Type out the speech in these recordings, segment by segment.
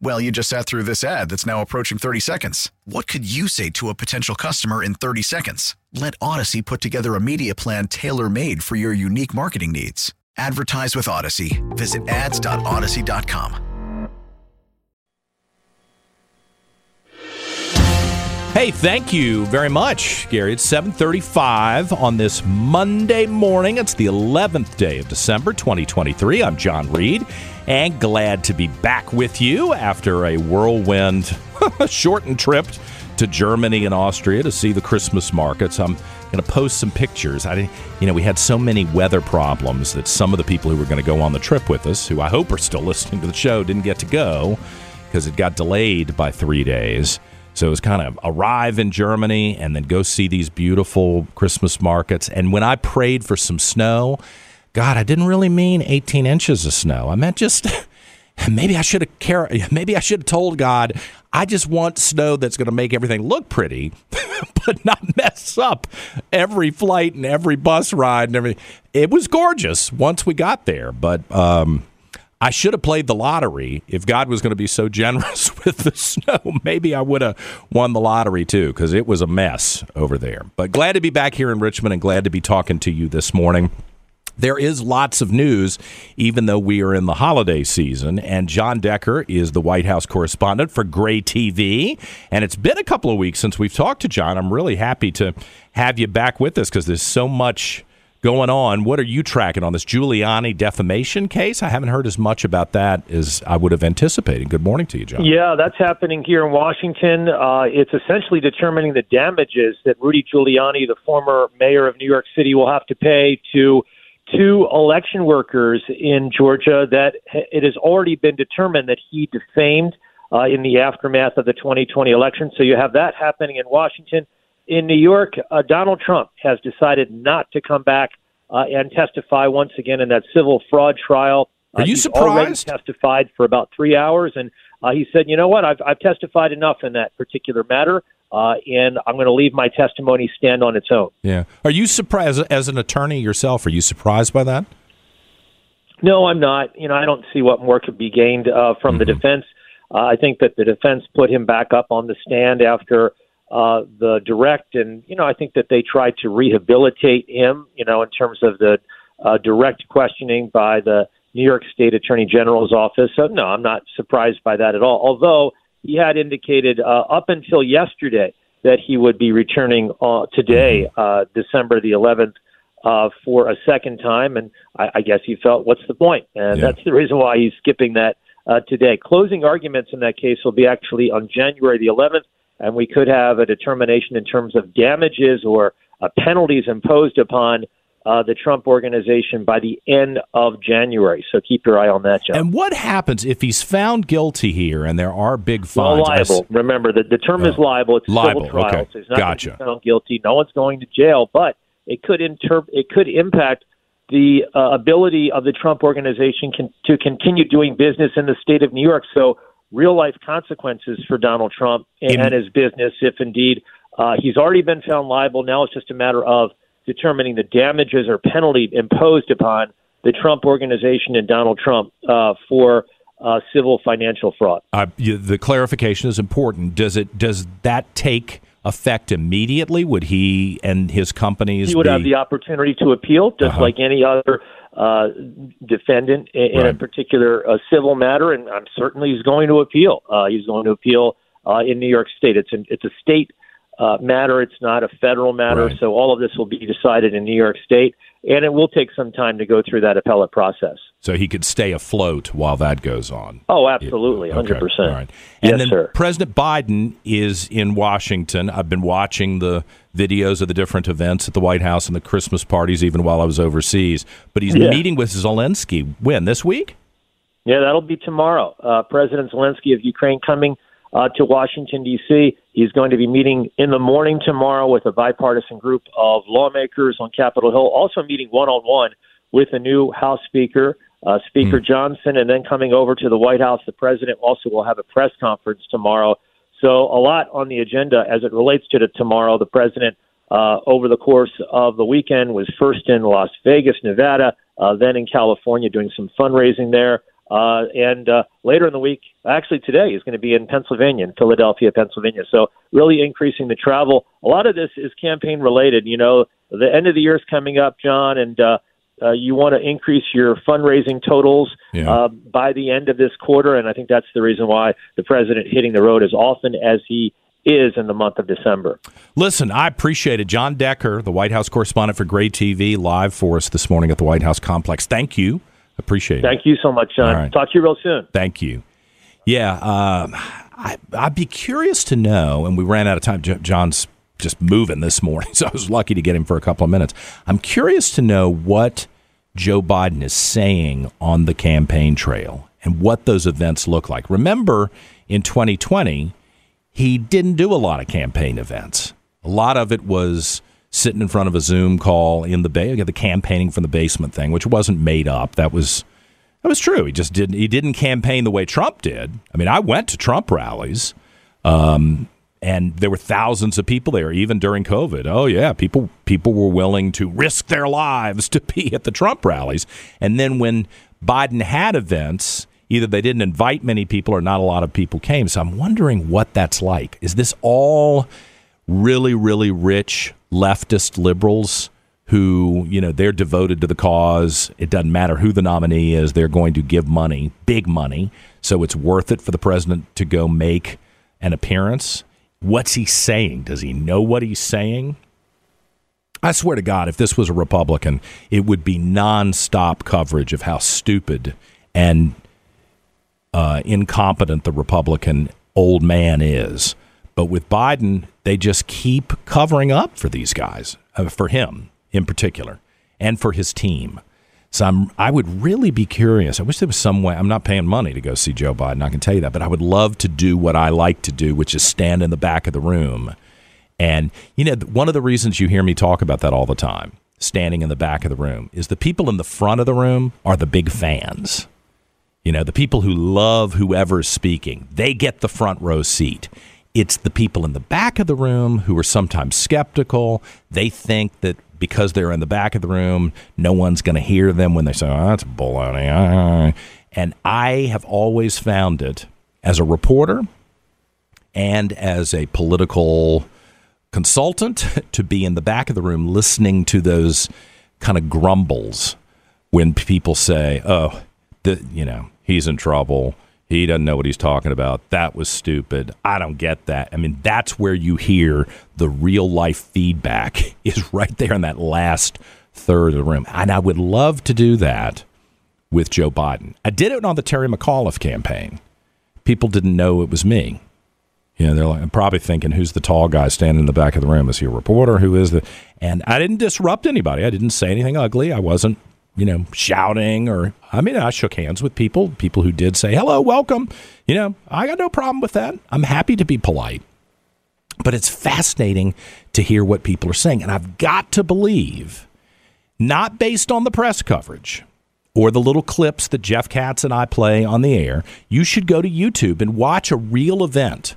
Well, you just sat through this ad that's now approaching 30 seconds. What could you say to a potential customer in 30 seconds? Let Audacy put together a media plan tailor made for your unique marketing needs. Advertise with Audacy. Visit ads.audacy.com. Hey, thank you very much, Gary. It's 7:35 on this Monday morning. It's the 11th day of December 2023. I'm John Reid and glad to be back with you after a whirlwind shortened trip to Germany and Austria to see the Christmas markets. I'm going to post some pictures. I you know, we had so many weather problems that some of the people who were going to go on the trip with us, who I hope are still listening to the show, didn't get to go because it got delayed by 3 days. So it was kind of arrive in Germany and then go see these beautiful Christmas markets. And when I prayed for some snow, God, I didn't really mean 18 inches of snow. I meant just maybe I should have care. Maybe I should have told God, I just want snow that's going to make everything look pretty, but not mess up every flight and every bus ride and everything. It was gorgeous once we got there, but um, I should have played the lottery. If God was going to be so generous with the snow, maybe I would have won the lottery too, because it was a mess over there. But glad to be back here in Richmond and glad to be talking to you this morning. There is lots of news, even though we are in the holiday season. And Jon Decker is the White House correspondent for Gray TV. And it's been a couple of weeks since we've talked to John. I'm really happy to have you back with us because there's so much going on. What are you tracking on this Giuliani defamation case? I haven't heard as much about that as I would have anticipated. Good morning to you, John. Yeah, that's happening here in Washington. Uh, it's essentially determining the damages that Rudy Giuliani, the former mayor of New York City, will have to pay to two election workers in Georgia that it has already been determined that he defamed uh, in the aftermath of the 2020 election. So you have that happening in Washington in New York, uh, Donald Trump has decided not to come back uh, and testify once again in that civil fraud trial. Uh, Are you surprised? testified for about three hours, and uh, he said, "You know what? I've, I've testified enough in that particular matter, uh, and I'm going to leave my testimony stand on its own." Yeah. Are you surprised as an attorney yourself? Are you surprised by that? No, I'm not. You know, I don't see what more could be gained uh, from mm-hmm. the defense. Uh, I think that the defense put him back up on the stand after uh, the direct, and you know, I think that they tried to rehabilitate him, you know, in terms of the uh, direct questioning by the New York State Attorney General's office. So no, I'm not surprised by that at all. Although he had indicated uh, up until yesterday that he would be returning uh, today, uh, December the 11th, uh, for a second time, and I, I guess he felt, what's the point? And yeah. that's the reason why he's skipping that uh, today. Closing arguments in that case will be actually on January the 11th and we could have a determination in terms of damages or uh, penalties imposed upon uh, the Trump organization by the end of January. So keep your eye on that, John. And what happens if he's found guilty here and there are big fines? Well, liable. Remember, the, the term oh. is liable. It's liable. civil trial. Okay. So he's not gotcha. found guilty. No one's going to jail, but it could inter- it could impact the uh, ability of the Trump organization can, to continue doing business in the state of New York. So real life consequences for Donald Trump and, In- his business if indeed uh, he's already been found liable. Now it's just a matter of determining the damages or penalty imposed upon the Trump organization and Donald Trump uh, for uh, civil financial fraud. Uh, the clarification is important. Does it does that take effect immediately? Would he and his companies? He would be... have the opportunity to appeal, just uh-huh. like any other uh, defendant in, in a particular uh, civil matter, and I'm certainly he's going to appeal. Uh, he's going to appeal uh, in New York State. It's an, it's a state uh, matter. It's not a federal matter. Right. So all of this will be decided in New York State, and it will take some time to go through that appellate process. So he could stay afloat while that goes on. Oh, absolutely, Okay, hundred percent. all right. And yes, then sir. President Biden is in Washington. I've been watching the videos of the different events at the White House and the Christmas parties, even while I was overseas. But he's Yeah. meeting with Zelensky. When this week? Yeah, that'll be tomorrow. Uh, President Zelensky of Ukraine coming uh, to Washington, D.C. He's going to be meeting in the morning tomorrow with a bipartisan group of lawmakers on Capitol Hill, also meeting one on one with the new House Speaker, uh, Speaker Johnson, and then coming over to the White House. The president also will have a press conference tomorrow. So, a lot on the agenda as it relates to the tomorrow. The president, uh, over the course of the weekend, was first in Las Vegas, Nevada, uh, then in California, doing some fundraising there. Uh, and uh, later in the week, actually today, is going to be in Pennsylvania, in Philadelphia, Pennsylvania. So really increasing the travel. A lot of this is campaign related. You know, the end of the year is coming up, John, and uh, uh, you want to increase your fundraising totals Yeah. uh, by the end of this quarter. And I think that's the reason why the president hitting the road as often as he is in the month of December. Listen, I appreciate it. Jon Decker, the White House correspondent for Gray TV, live for us this morning at the White House complex. Thank you. Appreciate it. Thank you so much, John. Right. Talk to you real soon. Thank you. Yeah, um, I, I'd be curious to know, and we ran out of time. J- John's just moving this morning, so I was lucky to get him for a couple of minutes. I'm curious to know what Joe Biden is saying on the campaign trail and what those events look like. Remember, in 2020, he didn't do a lot of campaign events. A lot of it was sitting in front of a Zoom call in the bay, the campaigning from the basement thing, which wasn't made up. That was that was true. He just didn't. He didn't campaign the way Trump did. I mean, I went to Trump rallies, um, and there were thousands of people there, even during COVID. Oh yeah, people people were willing to risk their lives to be at the Trump rallies. And then when Biden had events, either they didn't invite many people or not a lot of people came. So I'm wondering what that's like. Is this all really, really rich leftist liberals? who, you know, they're devoted to the cause. It doesn't matter who the nominee is, they're going to give money, big money. So it's worth it for the president to go make an appearance. What's he saying? Does he know what he's saying? I swear to God, if this was a Republican, it would be nonstop coverage of how stupid and uh, incompetent the Republican old man is. But with Biden, they just keep covering up for these guys, uh, for him in particular, and for his team. So I'm, I would really be curious. I wish there was some way. I'm not paying money to go see Joe Biden. I can tell you that, but I would love to do what I like to do, which is stand in the back of the room. And you know, one of the reasons you hear me talk about that all the time, standing in the back of the room, is the people in the front of the room are the big fans. You know, the people who love whoever's speaking, they get the front row seat. It's the people in the back of the room who are sometimes skeptical. They think that because they're in the back of the room, no one's going to hear them when they say, oh, that's baloney. And I have always found it as a reporter and as a political consultant to be in the back of the room listening to those kind of grumbles when people say, "Oh, the, you know, he's in trouble. He doesn't know what he's talking about. That was stupid. I don't get that." I mean, that's where you hear the real life feedback is right there in that last third of the room. And I would love to do that with Joe Biden. I did it on the Terry McAuliffe campaign. People didn't know it was me. You know, they're like, I'm probably thinking, who's the tall guy standing in the back of the room? Is he a reporter? Who is the? And I didn't disrupt anybody. I didn't say anything ugly. I wasn't, you know, shouting or. I mean, I shook hands with people, people who did say hello, welcome. You know, I got no problem with that. I'm happy to be polite. But it's fascinating to hear what people are saying, and I've got to believe, not based on the press coverage or the little clips that Jeff Katz and I play on the air, you should go to YouTube and watch a real event.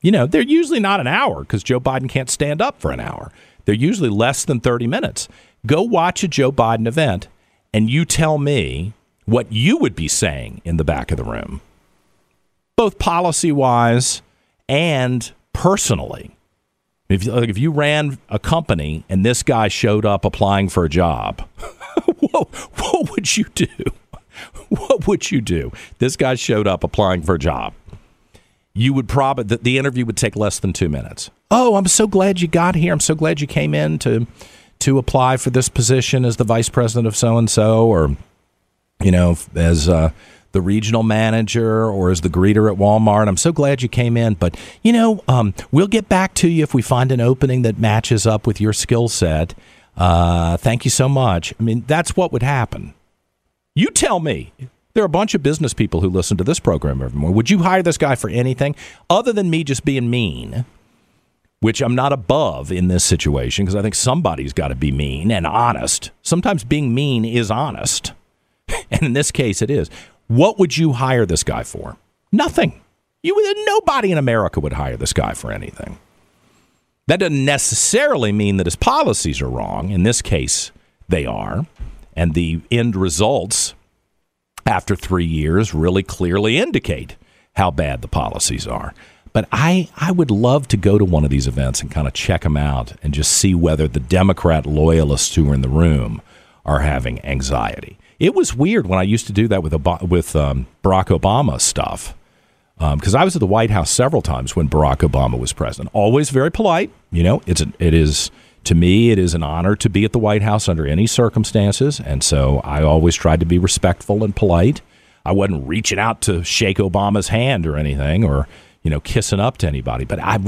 You know, they're usually not an hour because Joe Biden can't stand up for an hour. They're usually less than 30 minutes. Go watch a Joe Biden event and you tell me what you would be saying in the back of the room, both policy wise and personally. If like if you ran a company and this guy showed up applying for a job, what, what would you do? What would you do? This guy showed up applying for a job. you would probably the, the interview would take less than two minutes. Oh, I'm so glad you got here. I'm so glad you came in to to apply for this position as the vice president of so and so, or you know, as uh, the regional manager or as the greeter at Walmart. I'm so glad you came in, but you know, um, we'll get back to you if we find an opening that matches up with your skill set. Uh, thank you so much. I mean, that's what would happen. You tell me. There are a bunch of business people who listen to this program every morning. Would you hire this guy for anything other than me just being mean? Which I'm not above in this situation because I think somebody's got to be mean and honest. Sometimes being mean is honest. and in this case, it is. What would you hire this guy for? Nothing. You nobody in America would hire this guy for anything. That doesn't necessarily mean that his policies are wrong. In this case, they are. And the end results after three years really clearly indicate how bad the policies are. But I, I would love to go to one of these events and kind of check them out and just see whether the Democrat loyalists who are in the room are having anxiety. It was weird when I used to do that with with um, Barack Obama stuff because um, I was at the White House several times when Barack Obama was president. Always very polite. You know, it's a, it is to me, it is an honor to be at the White House under any circumstances. And so I always tried to be respectful and polite. I wasn't reaching out to shake Obama's hand or anything or, you know, kissing up to anybody. But I,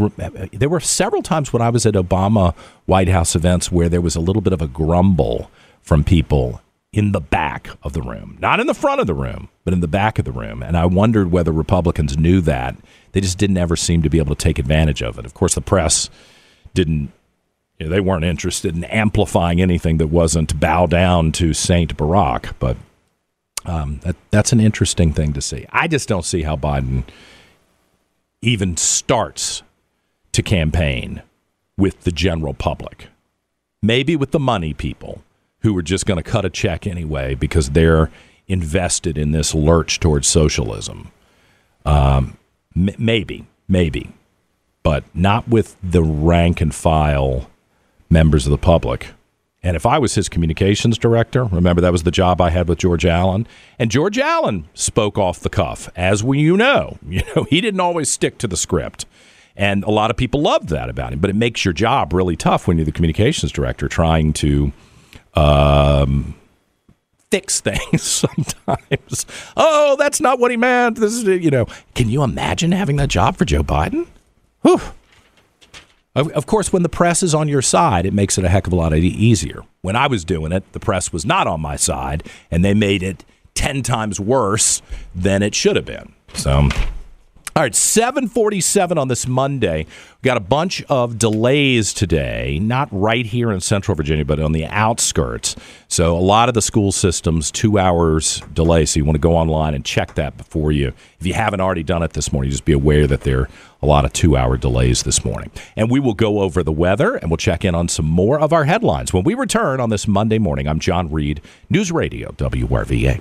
there were several times when I was at Obama White House events where there was a little bit of a grumble from people in the back of the room, not in the front of the room, but in the back of the room. And I wondered whether Republicans knew that. They just didn't ever seem to be able to take advantage of it. Of course, the press didn't you know, they weren't interested in amplifying anything that wasn't bow down to Saint Barack. But um, that, that's an interesting thing to see. I just don't see how Biden even starts to campaign with the general public. Maybe with the money people who are just going to cut a check anyway because they're invested in this lurch towards socialism. Um, m- maybe, maybe, but not with the rank and file members of the public. And if I was his communications director, remember that was the job I had with George Allen, and George Allen spoke off the cuff, as we you know. You know, he didn't always stick to the script. And a lot of people loved that about him, but it makes your job really tough when you're the communications director trying to um, fix things sometimes. Oh, that's not what he meant. This is, you know, can you imagine having that job for Joe Biden? Whew. Of, course, when the press is on your side, it makes it a heck of a lot easier. When I was doing it, the press was not on my side, and they made it 10 times worse than it should have been. So all right, 747 on this Monday. We got a bunch of delays today, not right here in central Virginia, but on the outskirts. So a lot of the school systems, two hours delay. So you want to go online and check that before you, if you haven't already done it this morning, just be aware that there are a lot of two hour delays this morning. And we will go over the weather and we'll check in on some more of our headlines when we return on this Monday morning. I'm John Reid, News Radio, WRVA.